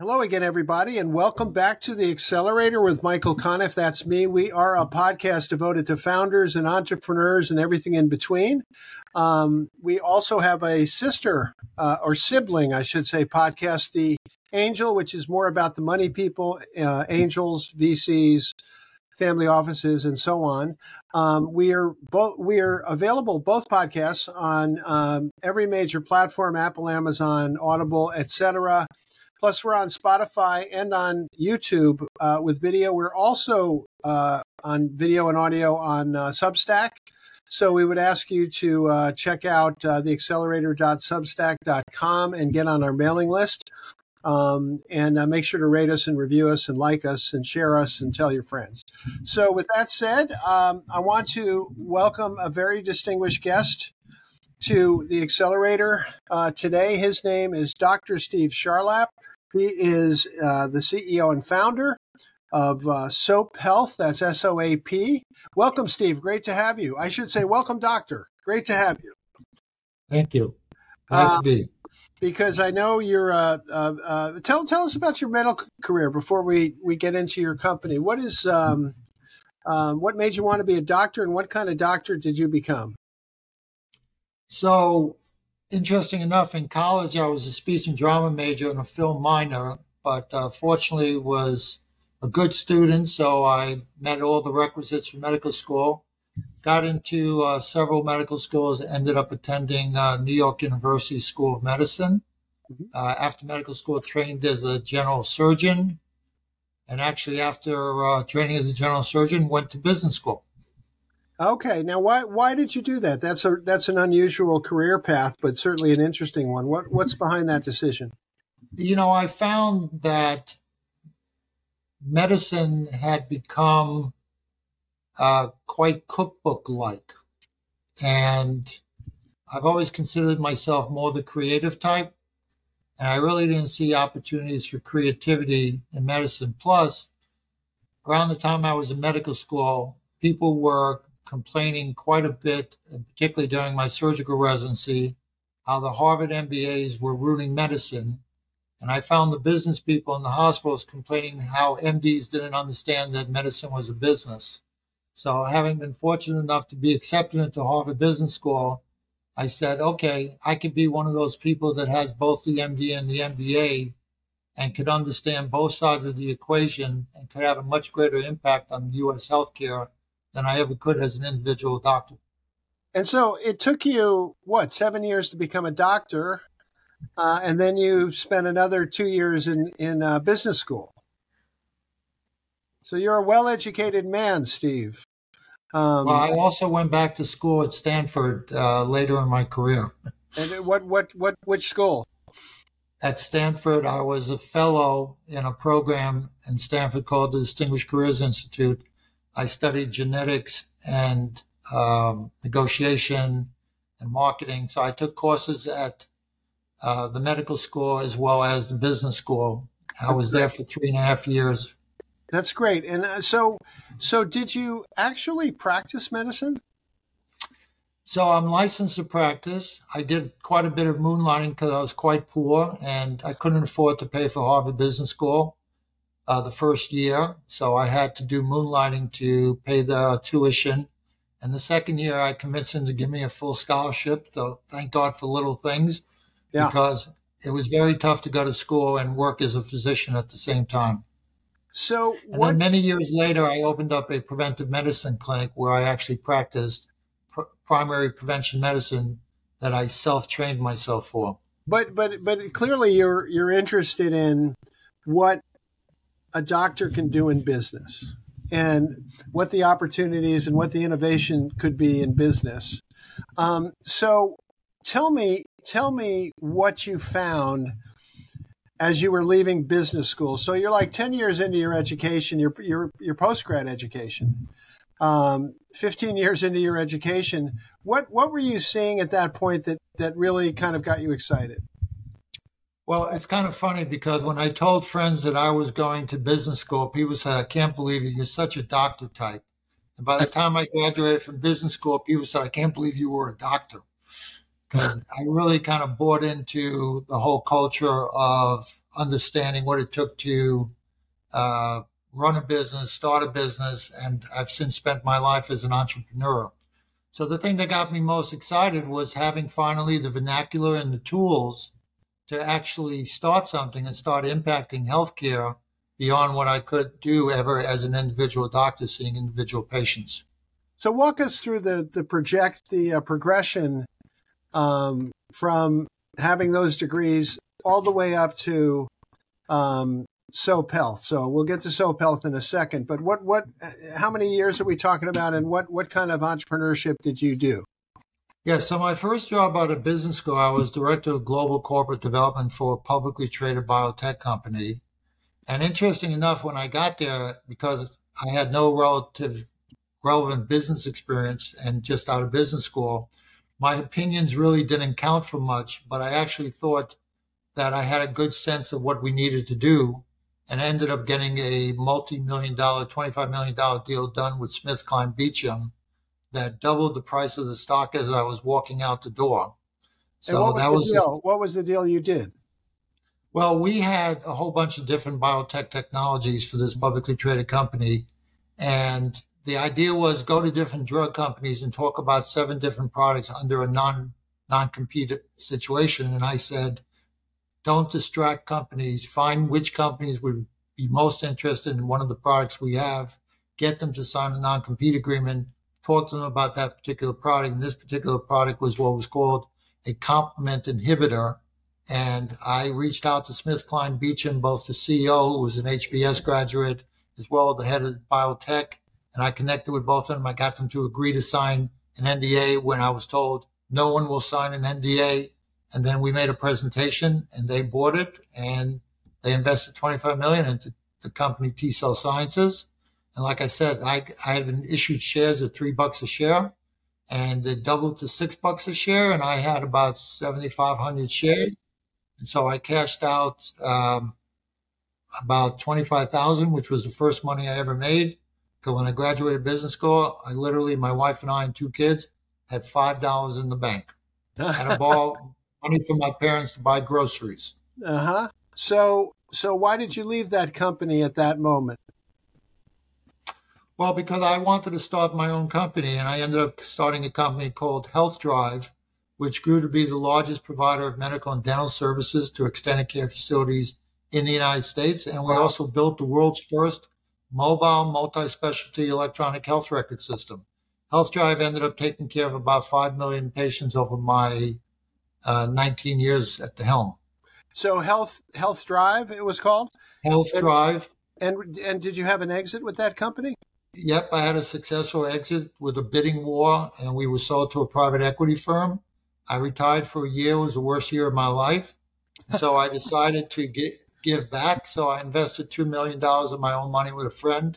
Hello again, everybody, and welcome back to the Accelerator with Michael Conniff. That's me. We are a podcast devoted to founders and entrepreneurs and everything in between. Um, we also have a sister uh, or sibling, I should say, podcast, The Angel, which is more about the money people, uh, angels, VCs, family offices, and so on. Um, we are both we are available both podcasts on um, every major platform: Apple, Amazon, Audible, etc. Plus, we're on Spotify and on YouTube uh, with video. We're also uh, on video and audio on uh, Substack. So we would ask you to uh, check out uh, theaccelerator.substack.com and get on our mailing list. Um, and uh, make sure to rate us and review us and like us and share us and tell your friends. So, with that said, um, I want to welcome a very distinguished guest to the Accelerator uh, today. His name is Dr. Steve Charlap. He is uh, the CEO and founder of uh, Soap Health. That's S O A P. Welcome, Steve. Great to have you. I should say, welcome, Doctor. Great to have you. Thank you. Glad to um, be. Because I know you're. Uh, uh, uh, tell tell us about your medical career before we we get into your company. What is um, um, what made you want to be a doctor, and what kind of doctor did you become? So interesting enough, in college, I was a speech and drama major and a film minor, but uh, fortunately was a good student, so I met all the requisites for medical school. Got into uh, several medical schools, ended up attending uh, New York University School of Medicine. Mm-hmm. Uh, after medical school, trained as a general surgeon, and actually, after uh, training as a general surgeon, went to business school. Okay, now why why did you do that? That's a that's an unusual career path, but certainly an interesting one. What what's behind that decision? You know, I found that medicine had become uh, quite cookbook like, and I've always considered myself more the creative type, and I really didn't see opportunities for creativity in medicine. Plus, around the time I was in medical school, people were complaining quite a bit, particularly during my surgical residency, how the Harvard MBAs were ruining medicine. And I found the business people in the hospitals complaining how MDs didn't understand that medicine was a business. So, having been fortunate enough to be accepted into Harvard Business School, I said, okay, I could be one of those people that has both the MD and the MBA and could understand both sides of the equation and could have a much greater impact on U.S. healthcare than I ever could as an individual doctor. And so it took you, what, seven years to become a doctor? Uh, and then you spent another two years in, in uh, business school. So you're a well educated man, Steve. Um, well, I also went back to school at Stanford uh, later in my career. And what, what, what, which school? At Stanford, I was a fellow in a program in Stanford called the Distinguished Careers Institute, I studied genetics and um, negotiation and marketing. So I took courses at uh, the medical school as well as the business school. I That's was great. there for three and a half years. That's great. And uh, so, so did you actually practice medicine? So I'm licensed to practice. I did quite a bit of moonlighting because I was quite poor and I couldn't afford to pay for Harvard Business School uh, the first year. So I had to do moonlighting to pay the tuition. And the second year, I convinced him to give me a full scholarship. So thank God for little things yeah. because it was very tough to go to school and work as a physician at the same time. So, and what... then many years later, I opened up a preventive medicine clinic where I actually practiced pr- primary prevention medicine that I self trained myself for. But but but clearly, you're you're interested in what a doctor can do in business and what the opportunities and what the innovation could be in business. Um, so tell me, tell me what you found as you were leaving business school. So you're like 10 years into your education, your, your, your post-grad education, um, 15 years into your education. What, what were you seeing at that point that, that really kind of got you excited? Well, it's kind of funny because when I told friends that I was going to business school, people said, I can't believe it. You're such a doctor type. And by the time I graduated from business school, people said, I can't believe you were a doctor. because I really kind of bought into the whole culture of understanding what it took to uh, run a business, start a business, and I've since spent my life as an entrepreneur. So the thing that got me most excited was having finally the vernacular and the tools to actually start something and start impacting healthcare beyond what I could do ever as an individual doctor seeing individual patients. So walk us through the the project the uh, progression um, from having those degrees all the way up to um, Soap Health. So we'll get to Soap Health in a second. But what what how many years are we talking about, and what what kind of entrepreneurship did you do? Yeah, so my first job out of business school, I was director of global corporate development for a publicly traded biotech company. And interesting enough, when I got there, because I had no relative relevant business experience and just out of business school, my opinions really didn't count for much. But I actually thought that I had a good sense of what we needed to do and ended up getting a multi-million dollar, $25 million deal done with SmithKline Beecham that doubled the price of the stock as I was walking out the door. So and what was that the was deal? The, what was the deal you did? Well, we had a whole bunch of different biotech technologies for this publicly traded company. And the idea was go to different drug companies and talk about seven different products under a non non compete situation. And I said, don't distract companies. Find which companies would be most interested in one of the products we have. Get them to sign a non-compete agreement. Talk to them about that particular product. And this particular product was what was called a complement inhibitor. And I reached out to SmithKline Beecham, both the CEO, who was an HBS graduate, as well as the head of biotech. And I connected with both of them. I got them to agree to sign an NDA when I was told no one will sign an NDA and then we made a presentation and they bought it and they invested 25 million into the company T Cell Sciences. And like I said, I, I had been issued shares at three bucks a share and it doubled to six bucks a share. And I had about 7,500 shares. And so I cashed out um, about 25,000, which was the first money I ever made. Because when I graduated business school, I literally, my wife and I and two kids had $5 in the bank. and a ball money from my parents to buy groceries. Uh huh. So, so why did you leave that company at that moment? Well, because I wanted to start my own company, and I ended up starting a company called Health Drive, which grew to be the largest provider of medical and dental services to extended care facilities in the United States. And we also built the world's first mobile multi specialty electronic health record system. Health Drive ended up taking care of about 5 million patients over my uh, 19 years at the helm. So Health Health Drive, it was called Health and, Drive. And and did you have an exit with that company? Yep, I had a successful exit with a bidding war, and we were sold to a private equity firm. I retired for a year; it was the worst year of my life. So I decided to get, give back. So I invested two million dollars of my own money with a friend,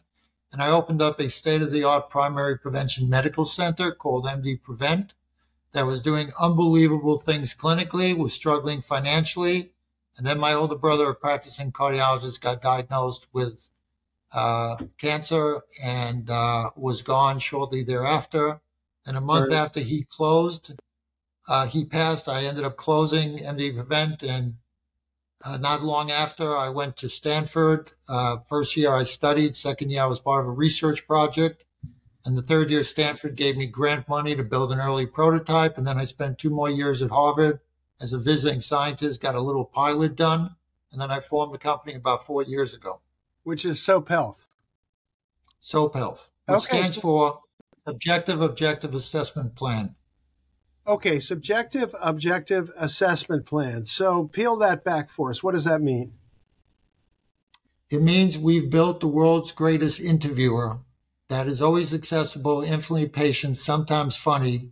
and I opened up a state-of-the-art primary prevention medical center called MD Prevent that was doing unbelievable things clinically, was struggling financially. And then my older brother, a practicing cardiologist, got diagnosed with cancer and uh, was gone shortly thereafter. And a month right. after he closed, uh, he passed. I ended up closing MD Prevent. And uh, not long after, I went to Stanford. Uh, first year I studied, second year I was part of a research project. And the third year, Stanford gave me grant money to build an early prototype. And then I spent two more years at Harvard as a visiting scientist, got a little pilot done. And then I formed a company about four years ago. Which is SOAP Health. SOAP Health, which okay. stands for Objective Objective Assessment Plan. Okay, subjective objective assessment plan. So peel that back for us. What does that mean? It means we've built the world's greatest interviewer that is always accessible, infinitely patient, sometimes funny,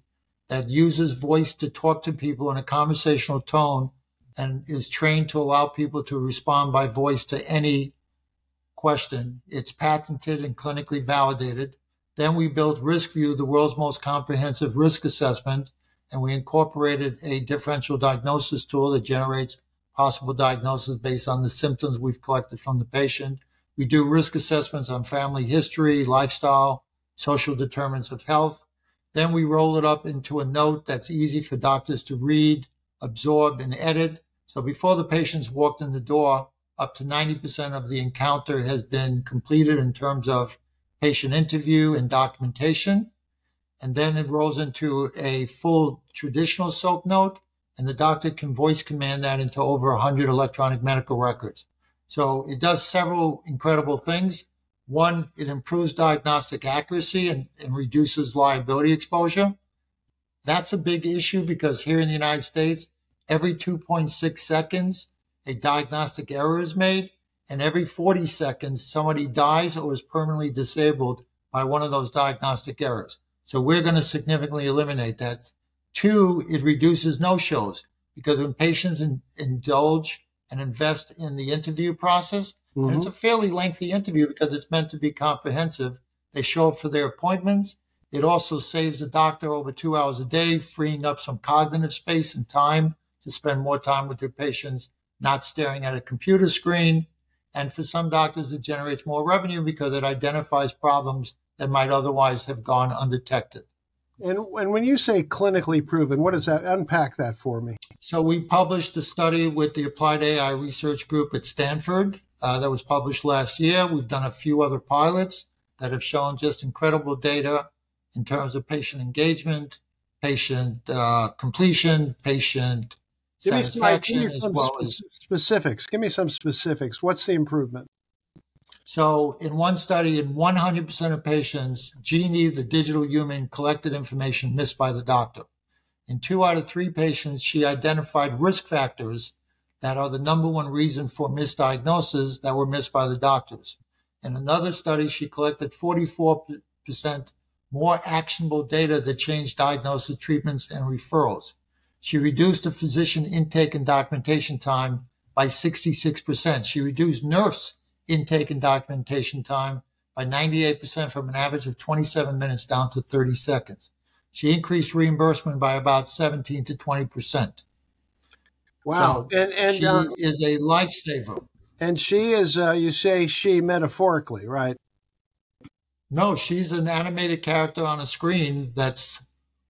that uses voice to talk to people in a conversational tone and is trained to allow people to respond by voice to any question. It's patented and clinically validated. Then we built RiskView, the world's most comprehensive risk assessment, and we incorporated a differential diagnosis tool that generates possible diagnosis based on the symptoms we've collected from the patient. We do risk assessments on family history, lifestyle, social determinants of health. Then we roll it up into a note that's easy for doctors to read, absorb, and edit. So before the patient's walked in the door, up to 90% of the encounter has been completed in terms of patient interview and documentation. And then it rolls into a full traditional SOAP note, and the doctor can voice command that into over 100 electronic medical records. So it does several incredible things. One, it improves diagnostic accuracy and, and reduces liability exposure. That's a big issue because here in the United States, every 2.6 seconds, a diagnostic error is made, and every 40 seconds, somebody dies or is permanently disabled by one of those diagnostic errors. So we're going to significantly eliminate that. Two, it reduces no shows because when patients in, indulge and invest in the interview process, mm-hmm. and it's a fairly lengthy interview because it's meant to be comprehensive, they show up for their appointments. It also saves the doctor over two hours a day, freeing up some cognitive space and time to spend more time with their patients not staring at a computer screen. And for some doctors, it generates more revenue because it identifies problems that might otherwise have gone undetected. And, and when you say clinically proven, what does that unpack that for me? So we published a study with the Applied AI Research Group at Stanford uh, that was published last year. We've done a few other pilots that have shown just incredible data in terms of patient engagement, patient uh, completion, patient Give me some, give me some well as, specifics. Give me some specifics. What's the improvement? So, in one study, in 100% of patients, Jeannie, the digital human, collected information missed by the doctor. In two out of three patients, she identified risk factors that are the number one reason for misdiagnoses that were missed by the doctors. In another study, she collected 44% more actionable data that changed diagnosis, treatments, and referrals. She reduced the physician intake and documentation time by 66%. She reduced nurse intake and documentation time by 98% from an average of 27 minutes down to 30 seconds. She increased reimbursement by about 17 to 20%. Wow. So and, and she uh, is a lifesaver. And she is, uh, you say she metaphorically, right? No, she's an animated character on a screen that's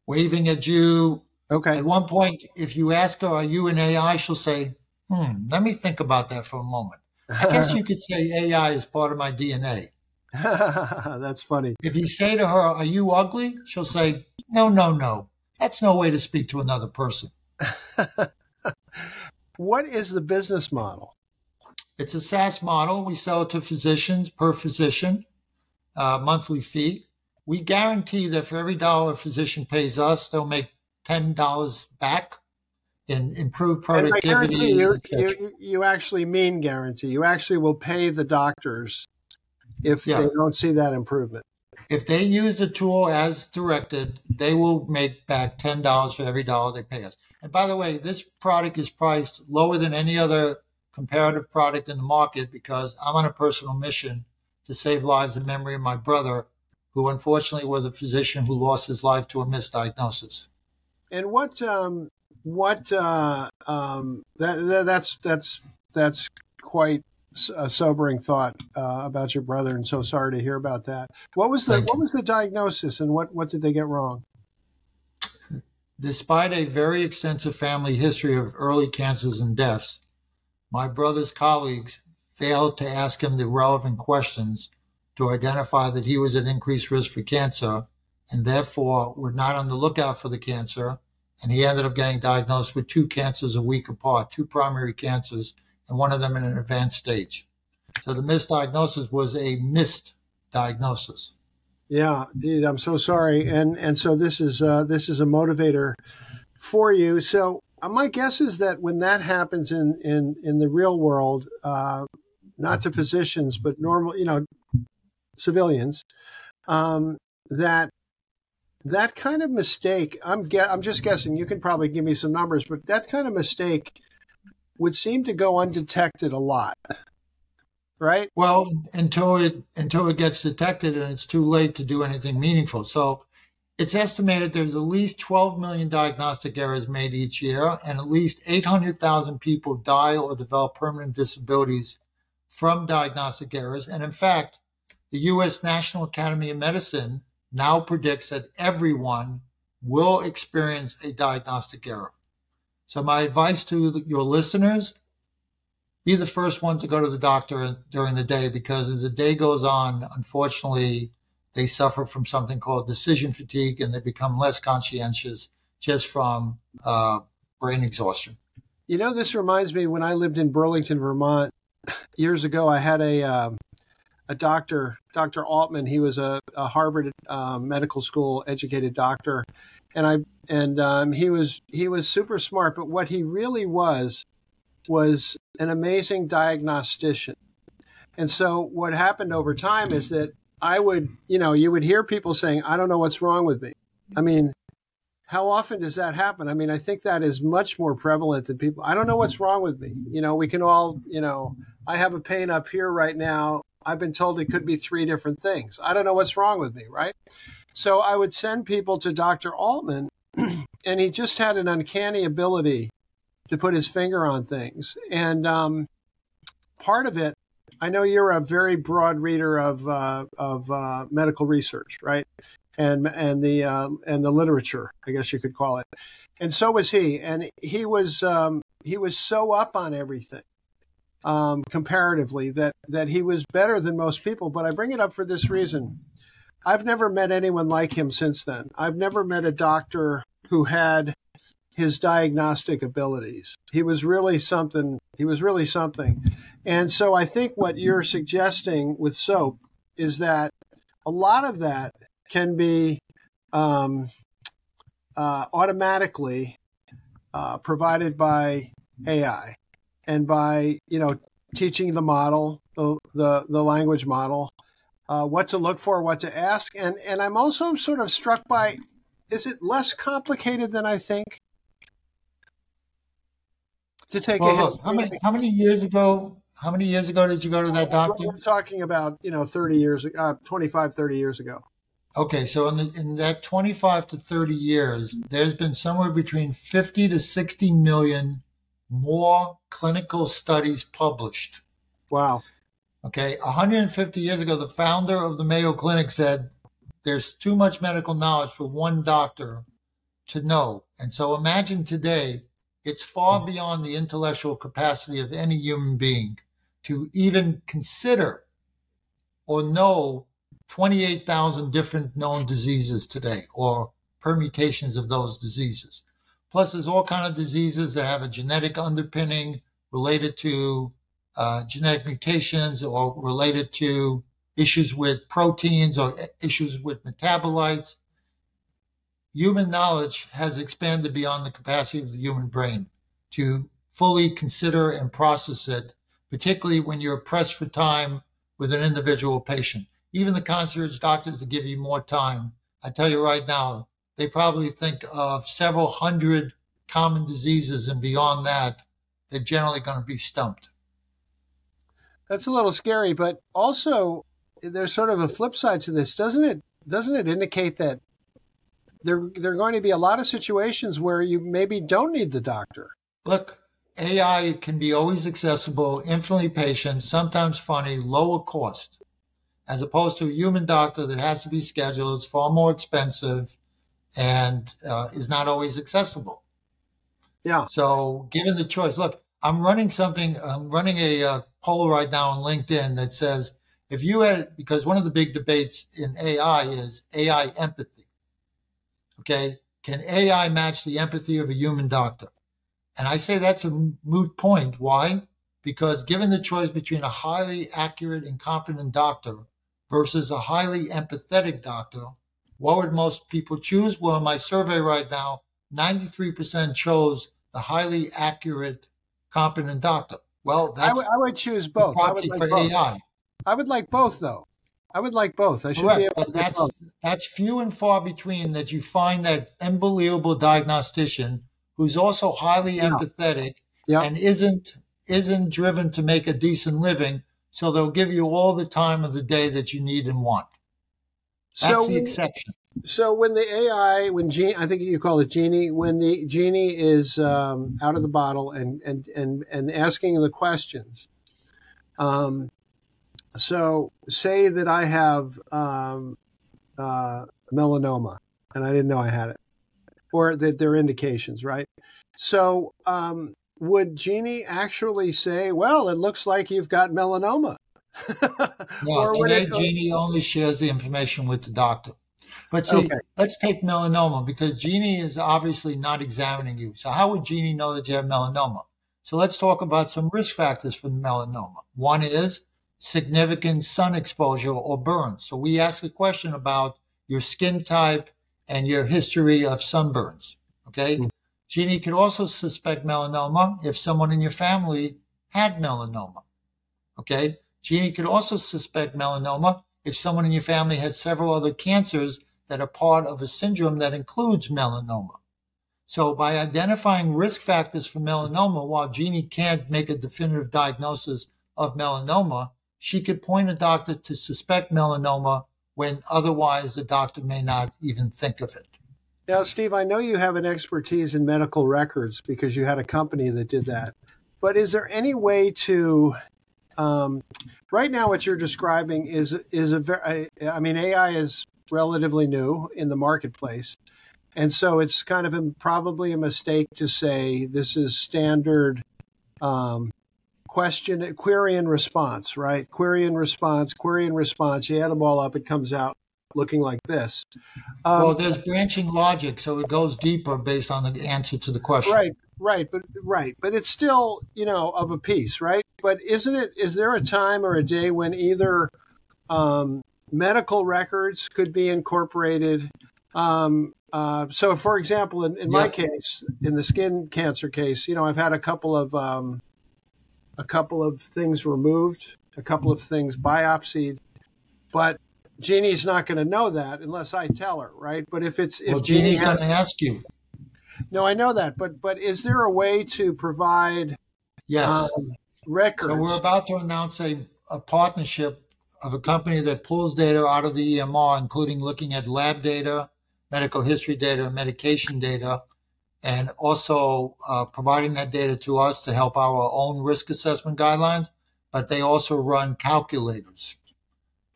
waving at you, Okay. At one point, if you ask her, "Are you an AI?" she'll say, "Hmm, let me think about that for a moment." I guess you could say AI is part of my DNA. That's funny. If you say to her, "Are you ugly?" she'll say, "No, no, no. That's no way to speak to another person." what is the business model? It's a SaaS model. We sell it to physicians per physician, uh, monthly fee. We guarantee that for every dollar a physician pays us, they'll make ten dollars back in improved productivity. You, you, you, actually mean guarantee. You actually will pay the doctors if yeah. they don't see that improvement. If they use the tool as directed, they will make back ten dollars for every dollar they pay us. And by the way, this product is priced lower than any other comparative product in the market because I'm on a personal mission to save lives in memory of my brother, who unfortunately was a physician who lost his life to a misdiagnosis. And what um, what uh, um, that, that, that's that's that's quite a sobering thought uh, about your brother, and so sorry to hear about that. What was the what was the diagnosis, and what what did they get wrong? Despite a very extensive family history of early cancers and deaths, my brother's colleagues failed to ask him the relevant questions to identify that he was at increased risk for cancer and therefore were not on the lookout for the cancer. And he ended up getting diagnosed with two cancers a week apart, two primary cancers, and one of them in an advanced stage. So the misdiagnosis was a missed diagnosis. Yeah, I'm so sorry, and and so this is uh, this is a motivator for you. So uh, my guess is that when that happens in in in the real world, uh, not to physicians but normal, you know, civilians, um, that that kind of mistake, I'm ge- I'm just guessing. You can probably give me some numbers, but that kind of mistake would seem to go undetected a lot, right? Well, until it until it gets detected and it's too late to do anything meaningful. So it's estimated there's at least 12 million diagnostic errors made each year, and at least 800,000 people die or develop permanent disabilities from diagnostic errors. And in fact, the U.S. National Academy of Medicine now predicts that everyone will experience a diagnostic error. So, my advice to your listeners be the first one to go to the doctor during the day because as the day goes on, unfortunately, they suffer from something called decision fatigue and they become less conscientious just from uh, brain exhaustion. You know, this reminds me when I lived in Burlington, Vermont years ago. I had a um, a doctor, Dr. Altman. He was a, a Harvard uh, medical school educated doctor, and I and um, he was he was super smart. But what he really was was an amazing diagnostician. And so what happened over time is that I would, you know, you would hear people saying, I don't know what's wrong with me. I mean, how often does that happen? I mean, I think that is much more prevalent than people. I don't know what's wrong with me. You know, we can all, you know, I have a pain up here right now. I've been told it could be three different things. I don't know what's wrong with me, right? So I would send people to Dr. Altman, and he just had an uncanny ability to put his finger on things. And um, part of it, I know you're a very broad reader of uh, of uh, medical research, right? And and the uh, and the literature, I guess you could call it. And so was he, and he was um, he was so up on everything um, comparatively that that he was better than most people. But I bring it up for this reason. I've never met anyone like him since then. I've never met a doctor who had his diagnostic abilities. He was really something. He was really something. And so I think what you're suggesting with soap is that a lot of that can be um, uh, automatically uh, provided by AI and by you know teaching the model the the, the language model uh, what to look for what to ask. And and I'm also sort of struck by is it less complicated than I think? To take well, a look, how many how many years ago how many years ago did you go to that doctor? we're talking about you know 30 years uh, 25 30 years ago. Okay so in, the, in that 25 to 30 years there's been somewhere between 50 to 60 million more clinical studies published. Wow. Okay 150 years ago the founder of the mayo clinic said there's too much medical knowledge for one doctor to know. And so imagine today it's far hmm. beyond the intellectual capacity of any human being to even consider or know 28,000 different known diseases today or permutations of those diseases. Plus, there's all kind of diseases that have a genetic underpinning related to uh, genetic mutations or related to issues with proteins or issues with metabolites human knowledge has expanded beyond the capacity of the human brain to fully consider and process it, particularly when you're pressed for time with an individual patient. Even the concierge doctors that give you more time, I tell you right now, they probably think of several hundred common diseases, and beyond that, they're generally going to be stumped. That's a little scary, but also there's sort of a flip side to this, doesn't it? Doesn't it indicate that there there are going to be a lot of situations where you maybe don't need the doctor. Look, AI can be always accessible, infinitely patient, sometimes funny, lower cost, as opposed to a human doctor that has to be scheduled. It's far more expensive and uh, is not always accessible. Yeah. So, given the choice, look, I'm running something. I'm running a uh, poll right now on LinkedIn that says if you had, because one of the big debates in AI is AI empathy. Okay. Can AI match the empathy of a human doctor? And I say that's a moot point. Why? Because given the choice between a highly accurate and competent doctor versus a highly empathetic doctor, what would most people choose? Well, in my survey right now, 93% chose the highly accurate, competent doctor. Well, that's I would choose both. I would like for both. AI. I would like both, though. I would like both. I should Correct. be able but that's that's few and far between that you find that unbelievable diagnostician who's also highly yeah. empathetic yeah. and isn't isn't driven to make a decent living. So they'll give you all the time of the day that you need and want. That's so, the exception. So when the AI, when Jeannie, I think you call it Jeannie, when the Genie is um, out of the bottle and and and and asking the questions, um, so say that I have um, uh, melanoma, and I didn't know I had it, or that there are indications, right? So, um, would Jeannie actually say, "Well, it looks like you've got melanoma"? No, today it, Jeannie only shares the information with the doctor. But see, okay. let's take melanoma because Jeannie is obviously not examining you. So how would Jeannie know that you have melanoma? So let's talk about some risk factors for melanoma. One is significant sun exposure or burns. So we ask a question about your skin type and your history of sunburns. Okay. Mm-hmm. Jeannie could also suspect melanoma if someone in your family had melanoma. Okay. Jeannie could also suspect melanoma if someone in your family had several other cancers that are part of a syndrome that includes melanoma. So by identifying risk factors for melanoma, while Jeannie can't make a definitive diagnosis of melanoma, she could point a doctor to suspect melanoma when otherwise the doctor may not even think of it. Now, Steve, I know you have an expertise in medical records because you had a company that did that. But is there any way to, um, right now, what you're describing is is a very, I mean, AI is relatively new in the marketplace. And so it's kind of a, probably a mistake to say this is standard um, question, query and response, right? Query and response, query and response. You add them all up, it comes out looking like this. Um, well, there's branching logic, so it goes deeper based on the answer to the question. Right, right, but right, but it's still you know of a piece, right? But isn't it? Is there a time or a day when either um, medical records could be incorporated? Um, uh, so, for example, in, in my case, in the skin cancer case, you know, I've had a couple of um, a couple of things removed, a couple of things biopsied, but Jeannie's not going to know that unless I tell her, right? But if it's if well, Jeannie's going to ask you. No, I know that, but but is there a way to provide yes um, records? So we're about to announce a, a partnership of a company that pulls data out of the EMR, including looking at lab data, medical history data medication data, and also uh, providing that data to us to help our own risk assessment guidelines. But they also run calculators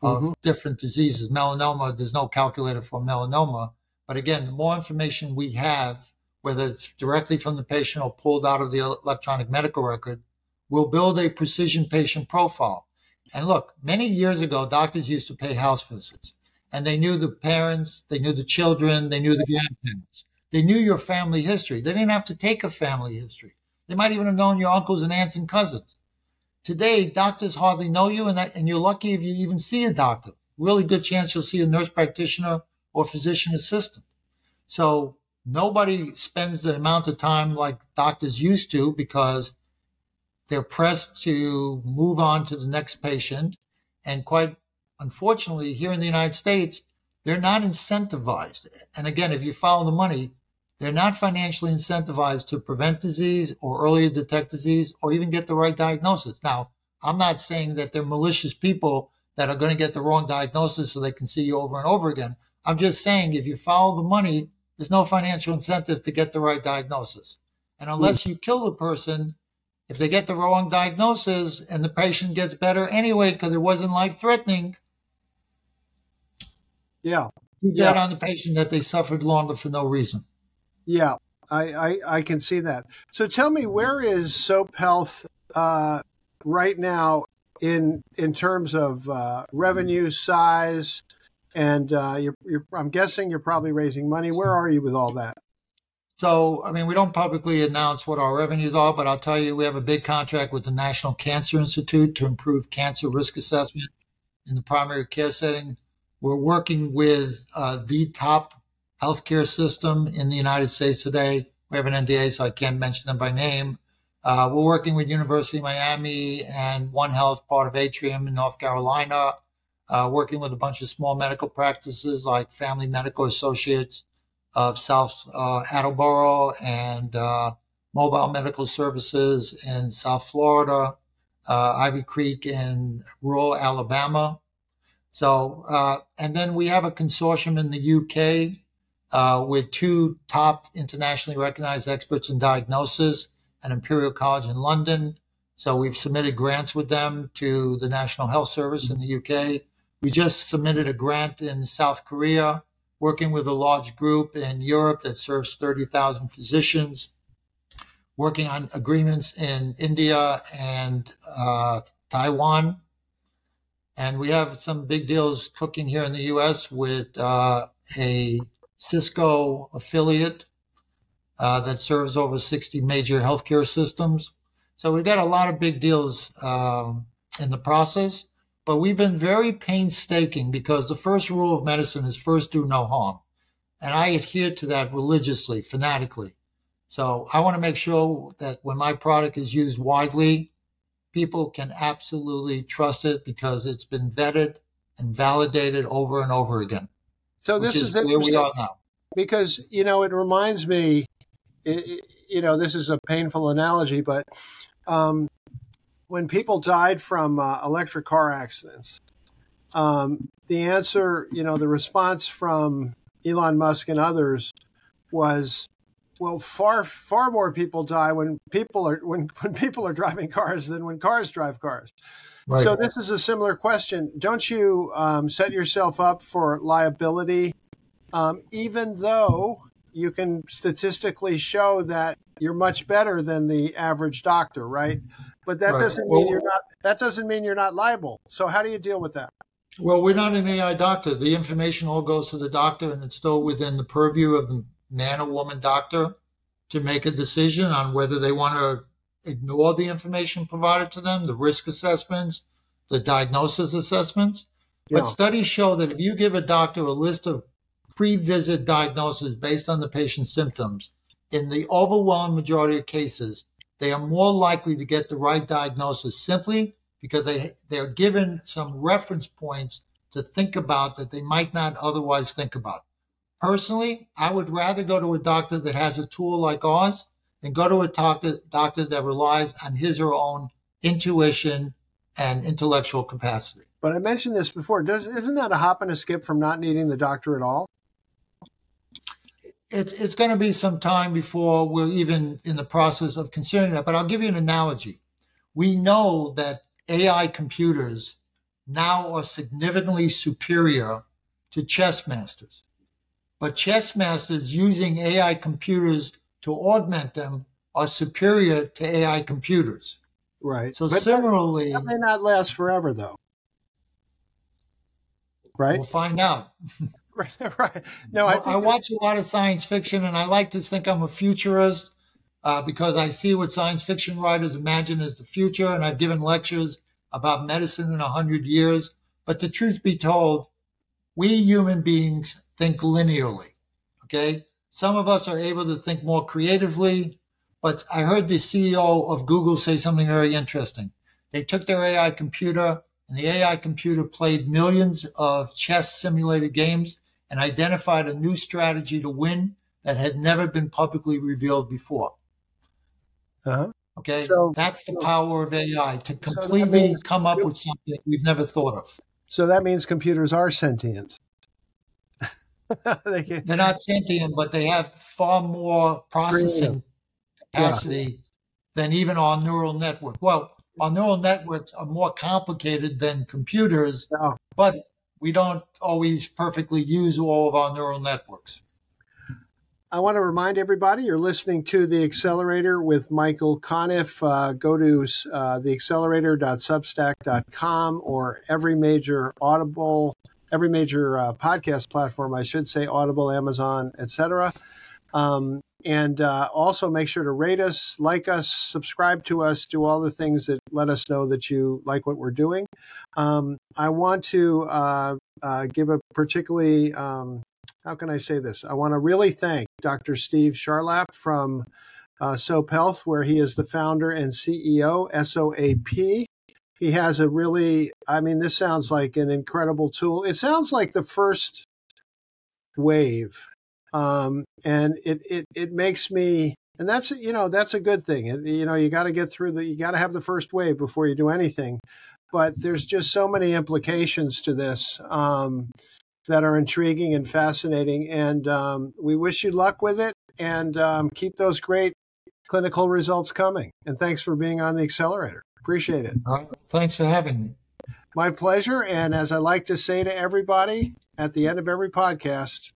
of mm-hmm. different diseases. Melanoma, there's no calculator for melanoma. But again, the more information we have, whether it's directly from the patient or pulled out of the electronic medical record, we'll build a precision patient profile. And look, many years ago, doctors used to pay house visits and they knew the parents, they knew the children, they knew the grandparents. They knew your family history. They didn't have to take a family history. They might even have known your uncles and aunts and cousins. Today, doctors hardly know you, and, that, and you're lucky if you even see a doctor. Really good chance you'll see a nurse practitioner or physician assistant. So nobody spends the amount of time like doctors used to because they're pressed to move on to the next patient. And quite unfortunately, here in the United States, they're not incentivized. And again, if you follow the money, they're not financially incentivized to prevent disease or earlier detect disease or even get the right diagnosis. Now, I'm not saying that they're malicious people that are going to get the wrong diagnosis so they can see you over and over again. I'm just saying if you follow the money, there's no financial incentive to get the right diagnosis. And unless you kill the person, if they get the wrong diagnosis and the patient gets better anyway because it wasn't life threatening, yeah. You yeah. on the patient that they suffered longer for no reason. Yeah, I, I, I can see that. So tell me, where is Soap Health uh, right now in in terms of uh, revenue size? And uh, you're, you're, I'm guessing you're probably raising money. Where are you with all that? So, I mean, we don't publicly announce what our revenues are, but I'll tell you, we have a big contract with the National Cancer Institute to improve cancer risk assessment in the primary care setting. We're working with uh, the top healthcare system in the United States today. We have an NDA, so I can't mention them by name. Uh, we're working with University of Miami and One Health, part of Atrium in North Carolina. Uh, working with a bunch of small medical practices like Family Medical Associates of South uh, Attleboro and uh, Mobile Medical Services in South Florida, uh, Ivy Creek in rural Alabama, so, uh, and then we have a consortium in the UK uh, with two top internationally recognized experts in diagnosis at Imperial College in London. So we've submitted grants with them to the National Health Service in the UK. We just submitted a grant in South Korea working with a large group in Europe that serves 30,000 physicians, working on agreements in India and uh, Taiwan. And we have some big deals cooking here in the US with uh, a Cisco affiliate uh, that serves over 60 major healthcare systems. So we've got a lot of big deals um, in the process, but we've been very painstaking because the first rule of medicine is first do no harm. And I adhere to that religiously, fanatically. So I want to make sure that when my product is used widely, people can absolutely trust it because it's been vetted and validated over and over again. So this is, is where we are now. Because you know, it reminds me. It, you know, this is a painful analogy, but um, when people died from uh, electric car accidents, um, the answer, you know, the response from Elon Musk and others was, well, far far more people die when people are when when people are driving cars than when cars drive cars. Right. So this is a similar question. Don't you um, set yourself up for liability, um, even though you can statistically show that you're much better than the average doctor, right? But that right. doesn't mean well, you're not. That doesn't mean you're not liable. So how do you deal with that? Well, we're not an AI doctor. The information all goes to the doctor, and it's still within the purview of the man or woman doctor to make a decision on whether they want to ignore the information provided to them, the risk assessments, the diagnosis assessments. Yeah. But studies show that if you give a doctor a list of pre-visit diagnosis based on the patient's symptoms, in the overwhelming majority of cases, they are more likely to get the right diagnosis simply because they they're given some reference points to think about that they might not otherwise think about. Personally, I would rather go to a doctor that has a tool like ours than go to a doctor, doctor that relies on his or her own intuition and intellectual capacity. But I mentioned this before. Does isn't that a hop and a skip from not needing the doctor at all? It's it's going to be some time before we're even in the process of considering that. But I'll give you an analogy. We know that AI computers now are significantly superior to chess masters. But chess masters using AI computers to augment them are superior to AI computers. Right. So but similarly, that may not last forever, though. Right. We'll find out. right. No, I, I watch a lot of science fiction, and I like to think I'm a futurist uh, because I see what science fiction writers imagine as the future, and I've given lectures about medicine in a hundred years. But the truth be told, we human beings think linearly. Okay. Some of us are able to think more creatively, but I heard the CEO of Google say something very interesting. They took their AI computer and the AI computer played millions of chess simulated games and identified a new strategy to win that had never been publicly revealed before. Uh-huh. Okay, so, that's the power of AI to completely so means, come up with something we've never thought of. So that means computers are sentient. they are not sentient, but they have far more processing capacity yeah. than even our neural network. Well, our neural networks are more complicated than computers, yeah. but we don't always perfectly use all of our neural networks. I want to remind everybody you're listening to The Accelerator with Michael Conniff. Uh, go to uh, theaccelerator.substack.com or every major Audible, every major uh, podcast platform, I should say, Audible, Amazon, etc. Um, and uh, also make sure to rate us, like us, subscribe to us, do all the things that let us know that you like what we're doing. Um, I want to uh, uh, give a particularly um, how can I say this? I want to really thank Dr. Steve Charlap from uh, SOAP Health, where he is the founder and CEO, SOAP. He has a really, I mean, this sounds like an incredible tool. It sounds like the first wave. Um, and it, it, it makes me, and that's, you know, that's a good thing. It, you know, you got to get through the, you got to have the first wave before you do anything. But there's just so many implications to this. Um, that are intriguing and fascinating. And um, we wish you luck with it and um, keep those great clinical results coming. And thanks for being on the accelerator. Appreciate it. Thanks for having me. My pleasure. And as I like to say to everybody at the end of every podcast,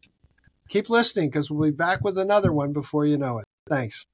keep listening because we'll be back with another one before you know it. Thanks.